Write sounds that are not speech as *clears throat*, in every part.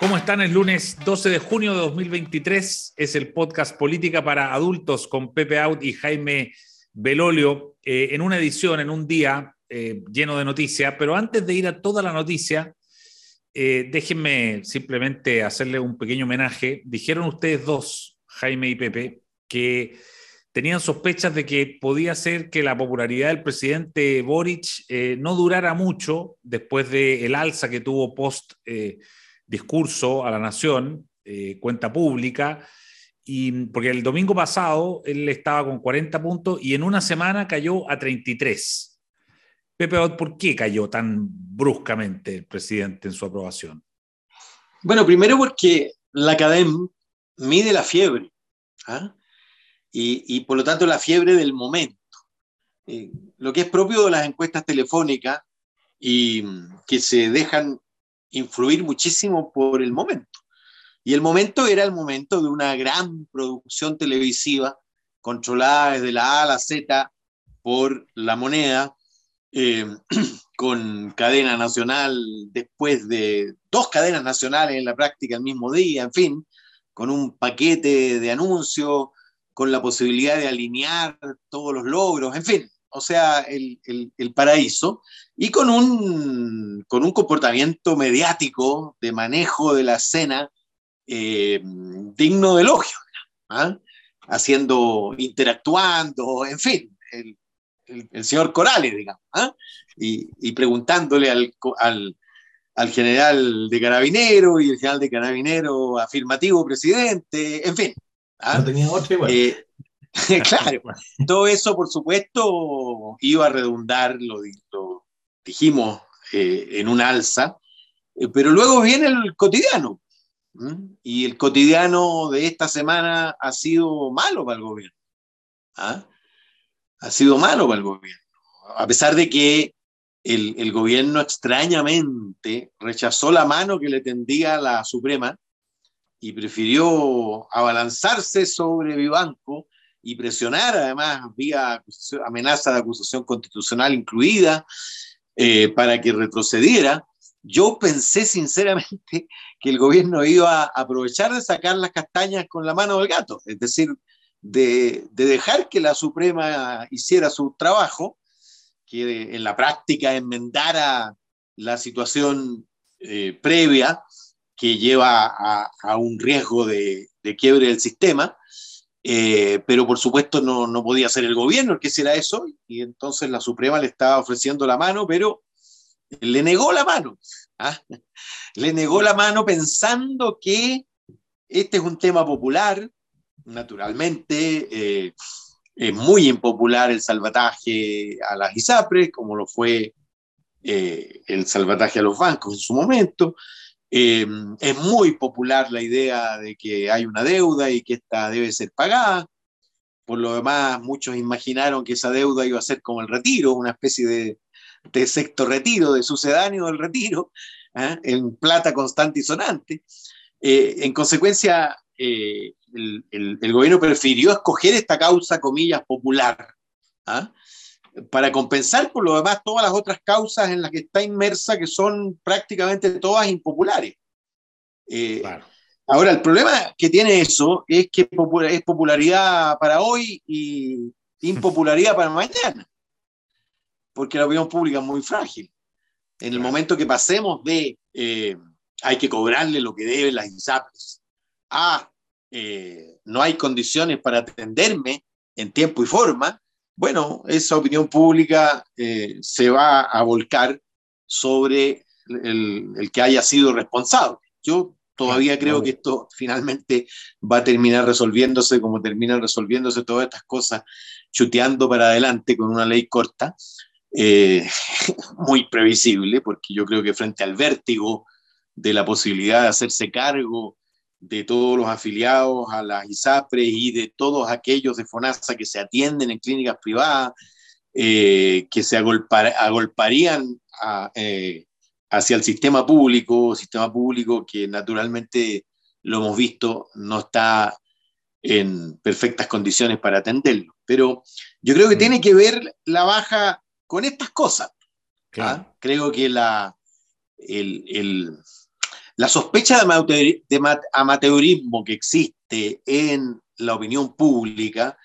¿Cómo están? El lunes 12 de junio de 2023 es el podcast Política para Adultos con Pepe Out y Jaime Belolio eh, en una edición, en un día eh, lleno de noticias. Pero antes de ir a toda la noticia, eh, déjenme simplemente hacerle un pequeño homenaje. Dijeron ustedes dos, Jaime y Pepe, que tenían sospechas de que podía ser que la popularidad del presidente Boric no durara mucho después del alza que tuvo post discurso a la nación, eh, cuenta pública, y, porque el domingo pasado él estaba con 40 puntos y en una semana cayó a 33. Pepe, ¿por qué cayó tan bruscamente el presidente en su aprobación? Bueno, primero porque la academia mide la fiebre ¿ah? y, por lo tanto la fiebre del momento. Eh, lo que es propio de las encuestas telefónicas y que se dejan influir muchísimo por el momento. Y el momento era el momento de una gran producción televisiva controlada desde la A a la Z por la moneda, eh, *clears throat* con cadena nacional después de dos cadenas nacionales en la práctica el mismo día, en fin, con un paquete de anuncios, con la posibilidad de alinear todos los logros, en fin, o sea, el, paraíso, y con un, con un comportamiento mediático de manejo de la escena eh, digno de elogio, ¿ah? haciendo, interactuando, en fin, el, señor Corales, digamos, ¿ah? y, preguntándole al, al, general de carabinero y el general de carabinero afirmativo presidente, en fin. ¿ah? No tenía otra igual. Eh, *laughs* claro, todo eso, por supuesto, iba a redundar, lo, dijimos, eh, en un alza, eh, pero luego viene el cotidiano. Y el cotidiano de esta semana ha sido malo para el gobierno. ¿ah? Ha sido malo para el gobierno. A pesar de que el, el, gobierno extrañamente rechazó la mano que le tendía la Suprema y prefirió abalanzarse sobre Vivanco y presionar, además, vía amenaza de acusación constitucional incluida, eh, para que retrocediera. Yo pensé sinceramente que el gobierno iba a aprovechar de sacar las castañas con la mano del gato, es decir, de, dejar que la Suprema hiciera su trabajo, que en la práctica enmendara la situación eh, previa que lleva a, un riesgo de, de, quiebre del sistema, eh, pero por supuesto no, podía ser el gobierno el que hiciera eso, y entonces la Suprema le estaba ofreciendo la mano, pero le negó la mano. ¿ah? Le negó la mano pensando que este es un tema popular, naturalmente. Eh, es muy impopular el salvataje a las ISAPRES, como lo fue eh, el salvataje a los bancos en su momento. Eh, es muy popular la idea de que hay una deuda y que esta debe ser pagada. Por lo demás, muchos imaginaron que esa deuda iba a ser como el retiro, una especie de, de sexto retiro, de sucedáneo del retiro, ¿eh? en plata constante y sonante. Eh, en consecuencia, el, el, gobierno prefirió escoger esta causa, comillas, popular, ¿ah? Para compensar por lo demás todas las otras causas en las que está inmersa, que son prácticamente todas impopulares. Eh, ahora, el problema que tiene eso es que es popularidad para hoy y impopularidad para mañana, porque la opinión pública es muy frágil. En el momento que pasemos de eh, hay que cobrarle lo que deben las ISAPRES a eh, no hay condiciones para atenderme en tiempo y forma, bueno, esa opinión pública eh, se va a volcar sobre el, que haya sido responsable. Yo todavía creo que esto finalmente va a terminar resolviéndose como terminan resolviéndose todas estas cosas, chuteando para adelante con una ley corta, eh, *laughs* muy previsible, porque yo creo que frente al vértigo de la posibilidad de hacerse cargo de todos los afiliados a las ISAPRES y de todos aquellos de FONASA que se atienden en clínicas privadas, eh, que se agolparían eh, hacia el sistema público, sistema público que naturalmente lo hemos visto no está en perfectas condiciones para atenderlo. Pero yo creo que mm. tiene que ver la baja con estas cosas. ¿ah? Creo que la, el, la sospecha de amateurismo que existe en la opinión pública,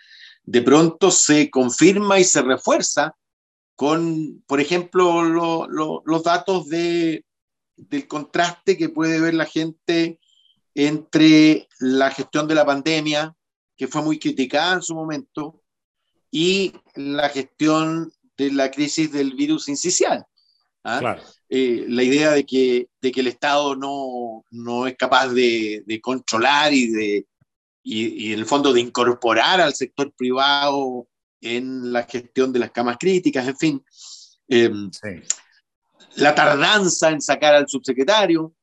de pronto se confirma y se refuerza con, por ejemplo, los datos de, del contraste que puede ver la gente entre la gestión de la pandemia, que fue muy criticada en su momento, y la gestión de la crisis del virus incisional. ¿ah? Eh, la idea de que, de que el Estado no, no es capaz de, de, controlar y, de, y, y, en el fondo de incorporar al sector privado en la gestión de las camas críticas, en fin. Eh, La tardanza en sacar al subsecretario,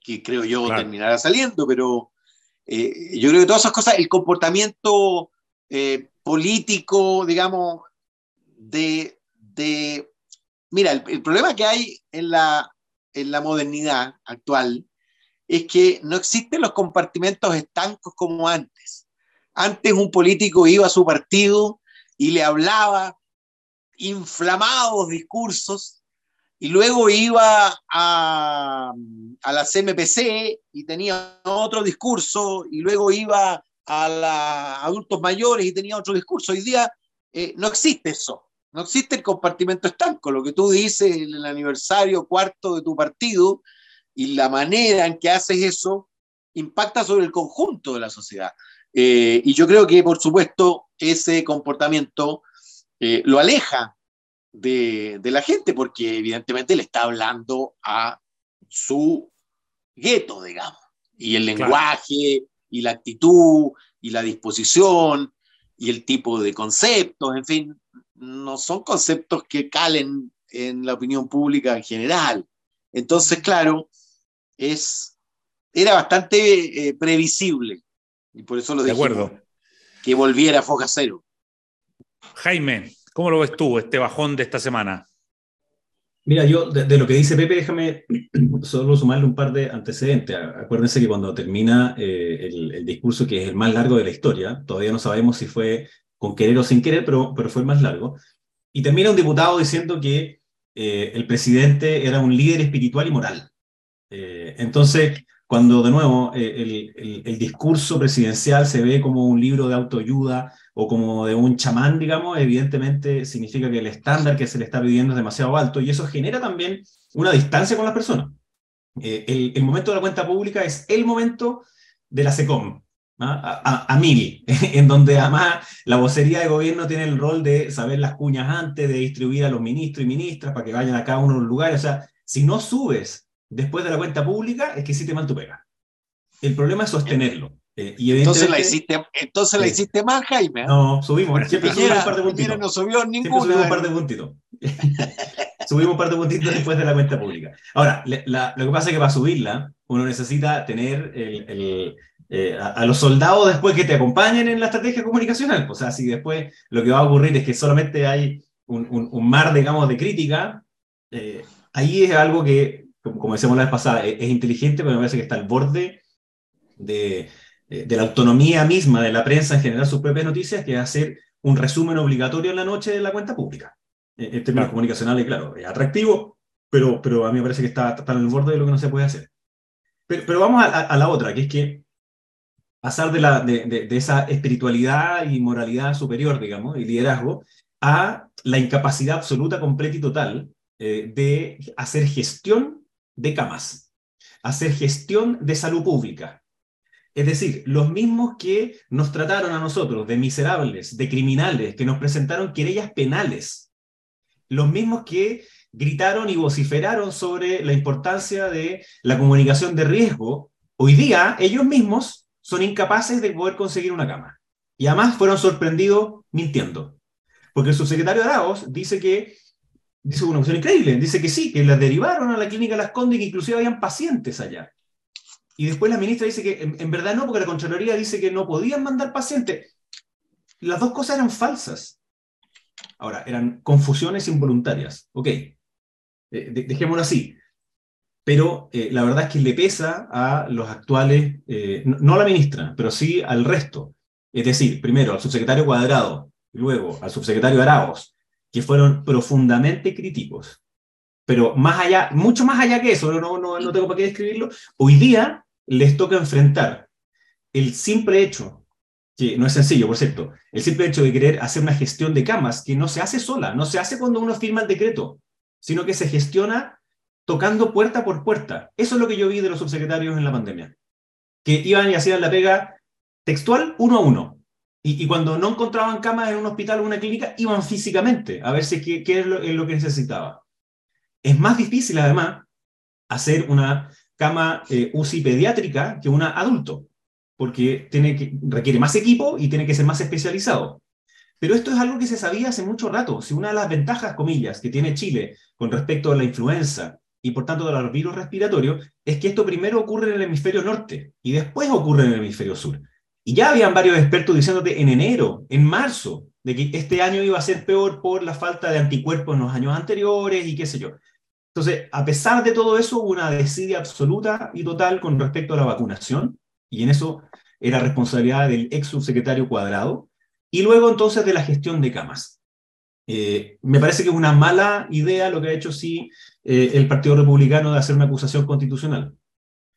que creo yo terminará saliendo, pero eh, yo creo que todas esas cosas, el comportamiento eh, político, digamos, de, de mira, el, problema que hay en la, en la modernidad actual es que no existen los compartimentos estancos como antes. Antes un político iba a su partido y le hablaba inflamados discursos y luego iba a, a, la CMPC y tenía otro discurso y luego iba a los adultos mayores y tenía otro discurso. Hoy día eh, no existe eso, no existe el compartimento estanco. Lo que tú dices en el aniversario cuarto de tu partido y la manera en que haces eso impacta sobre el conjunto de la sociedad. Eh, y yo creo que, por supuesto, ese comportamiento eh, lo aleja de, de, la gente porque evidentemente le está hablando a su gueto, digamos. Y el lenguaje, claro. y la actitud, y la disposición, y el tipo de conceptos, en fin, no son conceptos que calen en la opinión pública en general. Entonces, claro, es, era bastante eh, previsible y por eso lo de acuerdo. que volviera a Foja Cero. Jaime, ¿cómo lo ves tú, este bajón de esta semana? Mira, yo de, lo que dice Pepe, déjame *clears throat* solo sumarle un par de antecedentes. Acuérdense que cuando termina eh, el, el, discurso, que es el más largo de la historia, todavía no sabemos si fue con querer o sin querer, pero, pero fue el más largo, y termina un diputado diciendo que eh, el presidente era un líder espiritual y moral. Eh, entonces, cuando de nuevo eh, el, el, el, discurso presidencial se ve como un libro de autoayuda o como de un chamán, digamos, evidentemente significa que el estándar que se le está pidiendo es demasiado alto y eso genera también una distancia con las personas. Eh, el, el, momento de la cuenta pública es el momento de la SECOM, ¿ah? a, a, a, mil, *laughs* en donde además la vocería de gobierno tiene el rol de saber las cuñas antes, de distribuir a los ministros y ministras para que vayan a cada uno de los lugares. O sea, si no subes después de la cuenta pública, es que sí te man tu pega. El problema es sostenerlo. Eh, y entonces la hiciste, entonces la hiciste más, Jaime. ¿eh? No, subimos. Siempre Piñera, subimos un par de puntitos. no subió ninguna. subimos un par de puntitos. *laughs* subimos un par de puntitos después de la cuenta pública. Ahora, la, lo que pasa es que para subirla, uno necesita tener el, el, eh, a, a, los soldados después que te acompañen en la estrategia comunicacional. O sea, si después lo que va a ocurrir es que solamente hay un, un, un mar, digamos, de crítica, eh, ahí es algo que, como, como decíamos la vez pasada, es, es inteligente, pero me parece que está al borde de eh, de la autonomía misma de la prensa en generar sus propias noticias, que es hacer un resumen obligatorio en la noche de la cuenta pública. En, en términos claro. comunicacionales, claro, es atractivo, pero, pero a mí me parece que está, está en el borde de lo que no se puede hacer. Pero, pero vamos a, a, la otra, que es que pasar de, la, de, de, de, esa espiritualidad y moralidad superior, digamos, y liderazgo, a la incapacidad absoluta, completa y total eh, de hacer gestión de camas, hacer gestión de salud pública, es decir, los mismos que nos trataron a nosotros de miserables, de criminales, que nos presentaron querellas penales, los mismos que gritaron y vociferaron sobre la importancia de la comunicación de riesgo, hoy día ellos mismos son incapaces de poder conseguir una cama. Y además fueron sorprendidos mintiendo. Porque el subsecretario Araos dice que, dice una cuestión increíble, dice que sí, que las derivaron a la clínica Las Condes y que inclusive habían pacientes allá. Y después la ministra dice que en, verdad no, porque la Contraloría dice que no podían mandar pacientes. Las dos cosas eran falsas. Ahora, eran confusiones involuntarias. Ok, eh, de, dejémoslo así. Pero eh, la verdad es que le pesa a los actuales, eh, no, no, a la ministra, pero sí al resto. Es decir, primero al subsecretario Cuadrado, luego al subsecretario Araos, que fueron profundamente críticos Pero más allá, mucho más allá que eso, no, no, no tengo para qué describirlo, hoy día les toca enfrentar el simple hecho, que no es sencillo, por cierto, el simple hecho de querer hacer una gestión de camas que no se hace sola, no se hace cuando uno firma el decreto, sino que se gestiona tocando puerta por puerta. Eso es lo que yo vi de los subsecretarios en la pandemia, que iban y hacían la pega textual uno a uno. Y, cuando no encontraban camas en un hospital o una clínica, iban físicamente a ver si qué, es, lo, que necesitaba. Es más difícil, además, hacer una cama eh, UCI pediátrica que una adulto, porque requiere más equipo y tiene que ser más especializado. Pero esto es algo que se sabía hace mucho rato. Si una de las ventajas, comillas, que tiene Chile con respecto a la influenza y por tanto de los virus respiratorios, es que esto primero ocurre en el hemisferio norte y después ocurre en el hemisferio sur. Y ya habían varios expertos diciéndote en enero, en marzo, de que este año iba a ser peor por la falta de anticuerpos en los años anteriores y qué sé yo. Entonces, a pesar de todo eso, hubo una desidia absoluta y total con respecto a la vacunación, y en eso era responsabilidad del ex subsecretario Cuadrado, y luego entonces de la gestión de camas. Eh, me parece que es una mala idea lo que ha hecho sí eh, el Partido Republicano de hacer una acusación constitucional.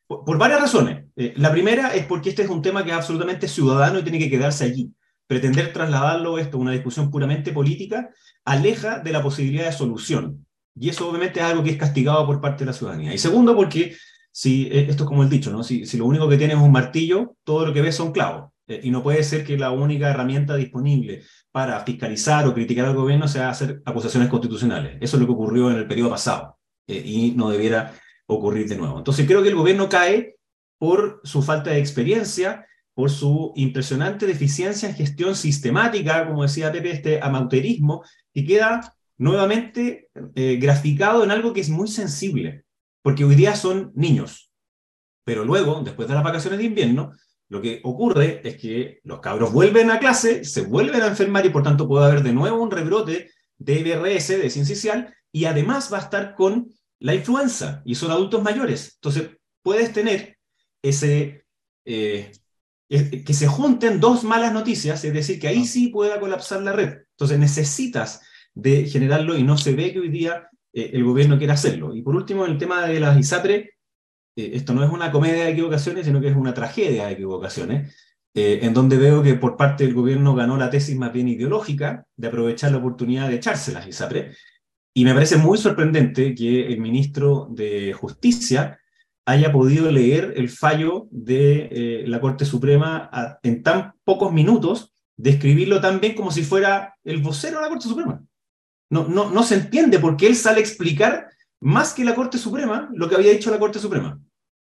Por, varias razones. Eh, la primera es porque este es un tema que es absolutamente ciudadano y tiene que quedarse allí. Pretender trasladarlo esto a una discusión puramente política aleja de la posibilidad de solución. Y eso obviamente es algo que es castigado por parte de la ciudadanía. Y segundo, porque si, eh, esto es como el dicho, ¿no? si, si lo único que tienes es un martillo, todo lo que ves son clavos. Eh, y no puede ser que la única herramienta disponible para fiscalizar o criticar al gobierno sea hacer acusaciones constitucionales. Eso es lo que ocurrió en el periodo pasado y no debiera ocurrir de nuevo. Entonces creo que el gobierno cae por su falta de experiencia, por su impresionante deficiencia en gestión sistemática, como decía Pepe, este amauterismo, y queda nuevamente eh, graficado en algo que es muy sensible, porque hoy día son niños, pero luego, después de las vacaciones de invierno, lo que ocurre es que los cabros vuelven a clase, se vuelven a enfermar y por tanto puede haber de nuevo un rebrote de IBRS, de ciencial, y además va a estar con la influenza y son adultos mayores. Entonces, puedes tener ese, eh, que se junten dos malas noticias, es decir, que ahí sí pueda colapsar la red. Entonces, necesitas de generarlo y no se ve que hoy día eh, el gobierno quiera hacerlo. Y por último, el tema de las ISAPRE, eh, esto no es una comedia de equivocaciones, sino que es una tragedia de equivocaciones, en donde veo que por parte del gobierno ganó la tesis más bien ideológica de aprovechar la oportunidad de echarse las ISAPRE, y me parece muy sorprendente que el ministro de Justicia haya podido leer el fallo de eh, la Corte Suprema en tan pocos minutos, describirlo tan bien como si fuera el vocero de la Corte Suprema. No, no, no se entiende porque él sale a explicar más que la Corte Suprema lo que había dicho la Corte Suprema.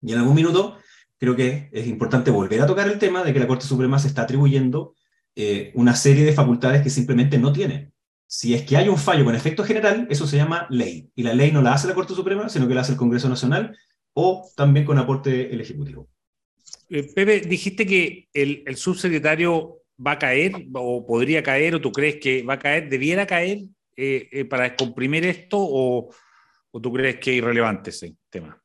Y en algún minuto creo que es importante volver a tocar el tema de que la Corte Suprema se está atribuyendo eh, una serie de facultades que simplemente no tiene si es que hay un fallo con efecto general, eso se llama ley. Y la ley no la hace la Corte Suprema, sino que la hace el Congreso Nacional o también con aporte del Ejecutivo. Eh, Pepe, dijiste que el, subsecretario va a caer o podría caer o tú crees que va a caer, debiera caer eh, eh, para descomprimir esto o, o, tú crees que es irrelevante ese tema?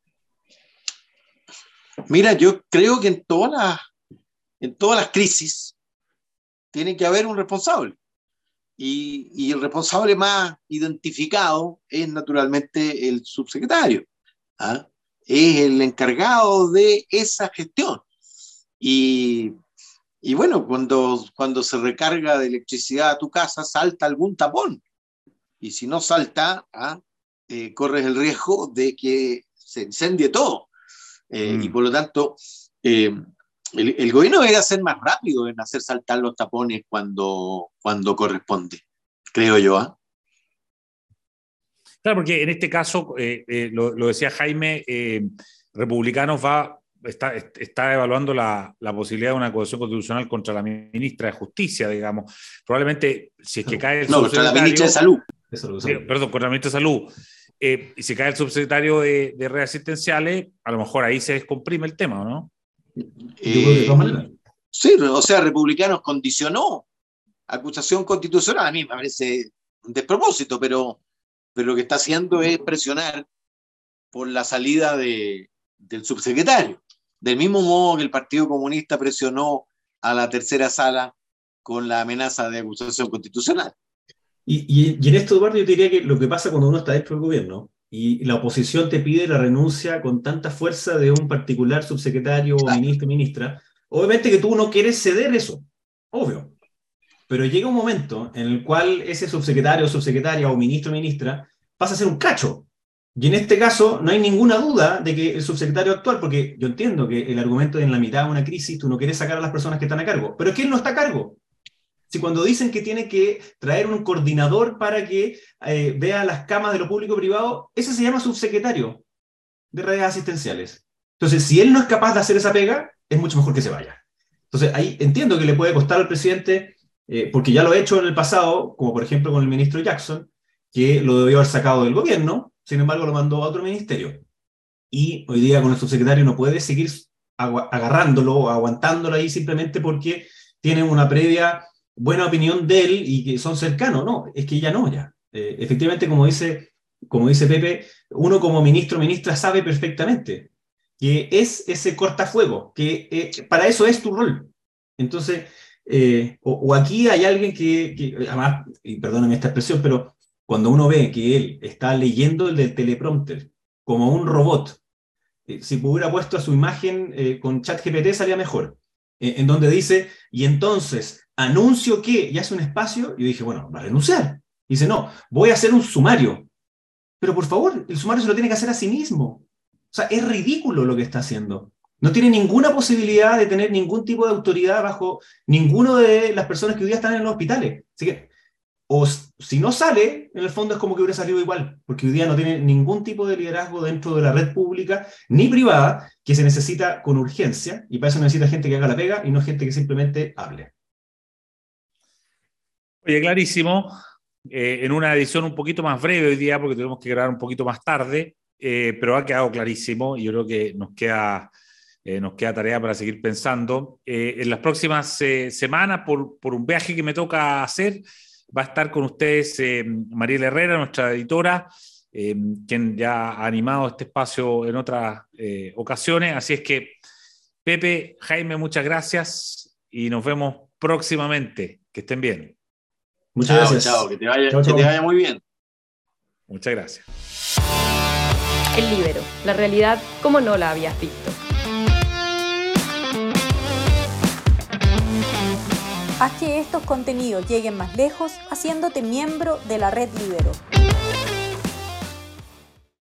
Mira, yo creo que en todas las, en todas las crisis tiene que haber un responsable. Y, el responsable más identificado es naturalmente el subsecretario. ¿ah? Es el encargado de esa gestión. Y, y, bueno, cuando, cuando se recarga de electricidad a tu casa, salta algún tapón. Y si no salta, ¿ah? eh, corres el riesgo de que se incendie todo. Eh, y mm. por lo tanto, eh, el, gobierno debe ser más rápido en hacer saltar los tapones cuando, cuando corresponde, creo yo. ¿ah? Claro, porque en este caso, eh, eh, lo, decía Jaime, eh, Republicanos va, está, está evaluando la, la, posibilidad de una acusación constitucional contra la ministra de Justicia, digamos. Probablemente, si es que cae el No, contra la ministra de Salud. perdón, contra la ministra de Salud. y si cae el subsecretario de, de redes asistenciales, a lo mejor ahí se descomprime el tema, ¿no? Eh, sí, o sea, Republicanos condicionó acusación constitucional. A mí me parece un despropósito, pero, pero lo que está haciendo es presionar por la salida de, del subsecretario. Del mismo modo que el Partido Comunista presionó a la tercera sala con la amenaza de acusación constitucional. Y, y, en esto, Eduardo, yo diría que lo que pasa cuando uno está dentro del gobierno y la oposición te pide la renuncia con tanta fuerza de un particular subsecretario o ministro o ministra, obviamente que tú no quieres ceder eso, obvio. Pero llega un momento en el cual ese subsecretario o subsecretaria o ministro o ministra pasa a ser un cacho. Y en este caso no hay ninguna duda de que el subsecretario actual, porque yo entiendo que el argumento de en la mitad de una crisis tú no quieres sacar a las personas que están a cargo, pero es que él no está a cargo. Si cuando dicen que tiene que traer un coordinador para que eh, vea las camas de lo público-privado, ese se llama subsecretario de redes asistenciales. Entonces, si él no es capaz de hacer esa pega, es mucho mejor que se vaya. Entonces, ahí entiendo que le puede costar al presidente, eh, porque ya lo he hecho en el pasado, como por ejemplo con el ministro Jackson, que lo debió haber sacado del gobierno, sin embargo lo mandó a otro ministerio. Y hoy día con el subsecretario no puede seguir agarrándolo o aguantándolo ahí simplemente porque tiene una previa buena opinión de él y que son cercanos. No, es que ya no, ya. Eh, efectivamente, como dice, como dice Pepe, uno como ministro o ministra sabe perfectamente que es ese cortafuego, que eh, para eso es tu rol. Entonces, eh, o, aquí hay alguien que, además, y perdóname esta expresión, pero cuando uno ve que él está leyendo el del teleprompter como un robot, si hubiera puesto a su imagen con ChatGPT salía mejor, en donde dice, y entonces anuncio que, ya hace un espacio, yo dije, bueno, va a renunciar. Dice, no, voy a hacer un sumario. Pero por favor, el sumario se lo tiene que hacer a sí mismo. O sea, es ridículo lo que está haciendo. No tiene ninguna posibilidad de tener ningún tipo de autoridad bajo ninguno de las personas que hoy día están en los hospitales. Así que, o si no sale, en el fondo es como que hubiera salido igual, porque hoy día no tiene ningún tipo de liderazgo dentro de la red pública ni privada que se necesita con urgencia, y para eso necesita gente que haga la pega y no gente que simplemente hable. Clarísimo. Eh, en una edición un poquito más breve hoy día, porque tenemos que grabar un poquito más tarde, eh, pero ha quedado clarísimo y yo creo que nos queda, eh, nos queda tarea para seguir pensando. en las próximas semanas, por, por, un viaje que me toca hacer, va a estar con ustedes Mariela Herrera, nuestra editora, quien ya ha animado este espacio en otras ocasiones. Así es que, Pepe, Jaime, muchas gracias y nos vemos próximamente. Que estén bien. Muchas gracias. Chao, que te vaya, que te vaya muy bien. Muchas gracias. El libero, la realidad como no la habías visto. Haz que estos contenidos lleguen más lejos haciéndote miembro de la red Libero.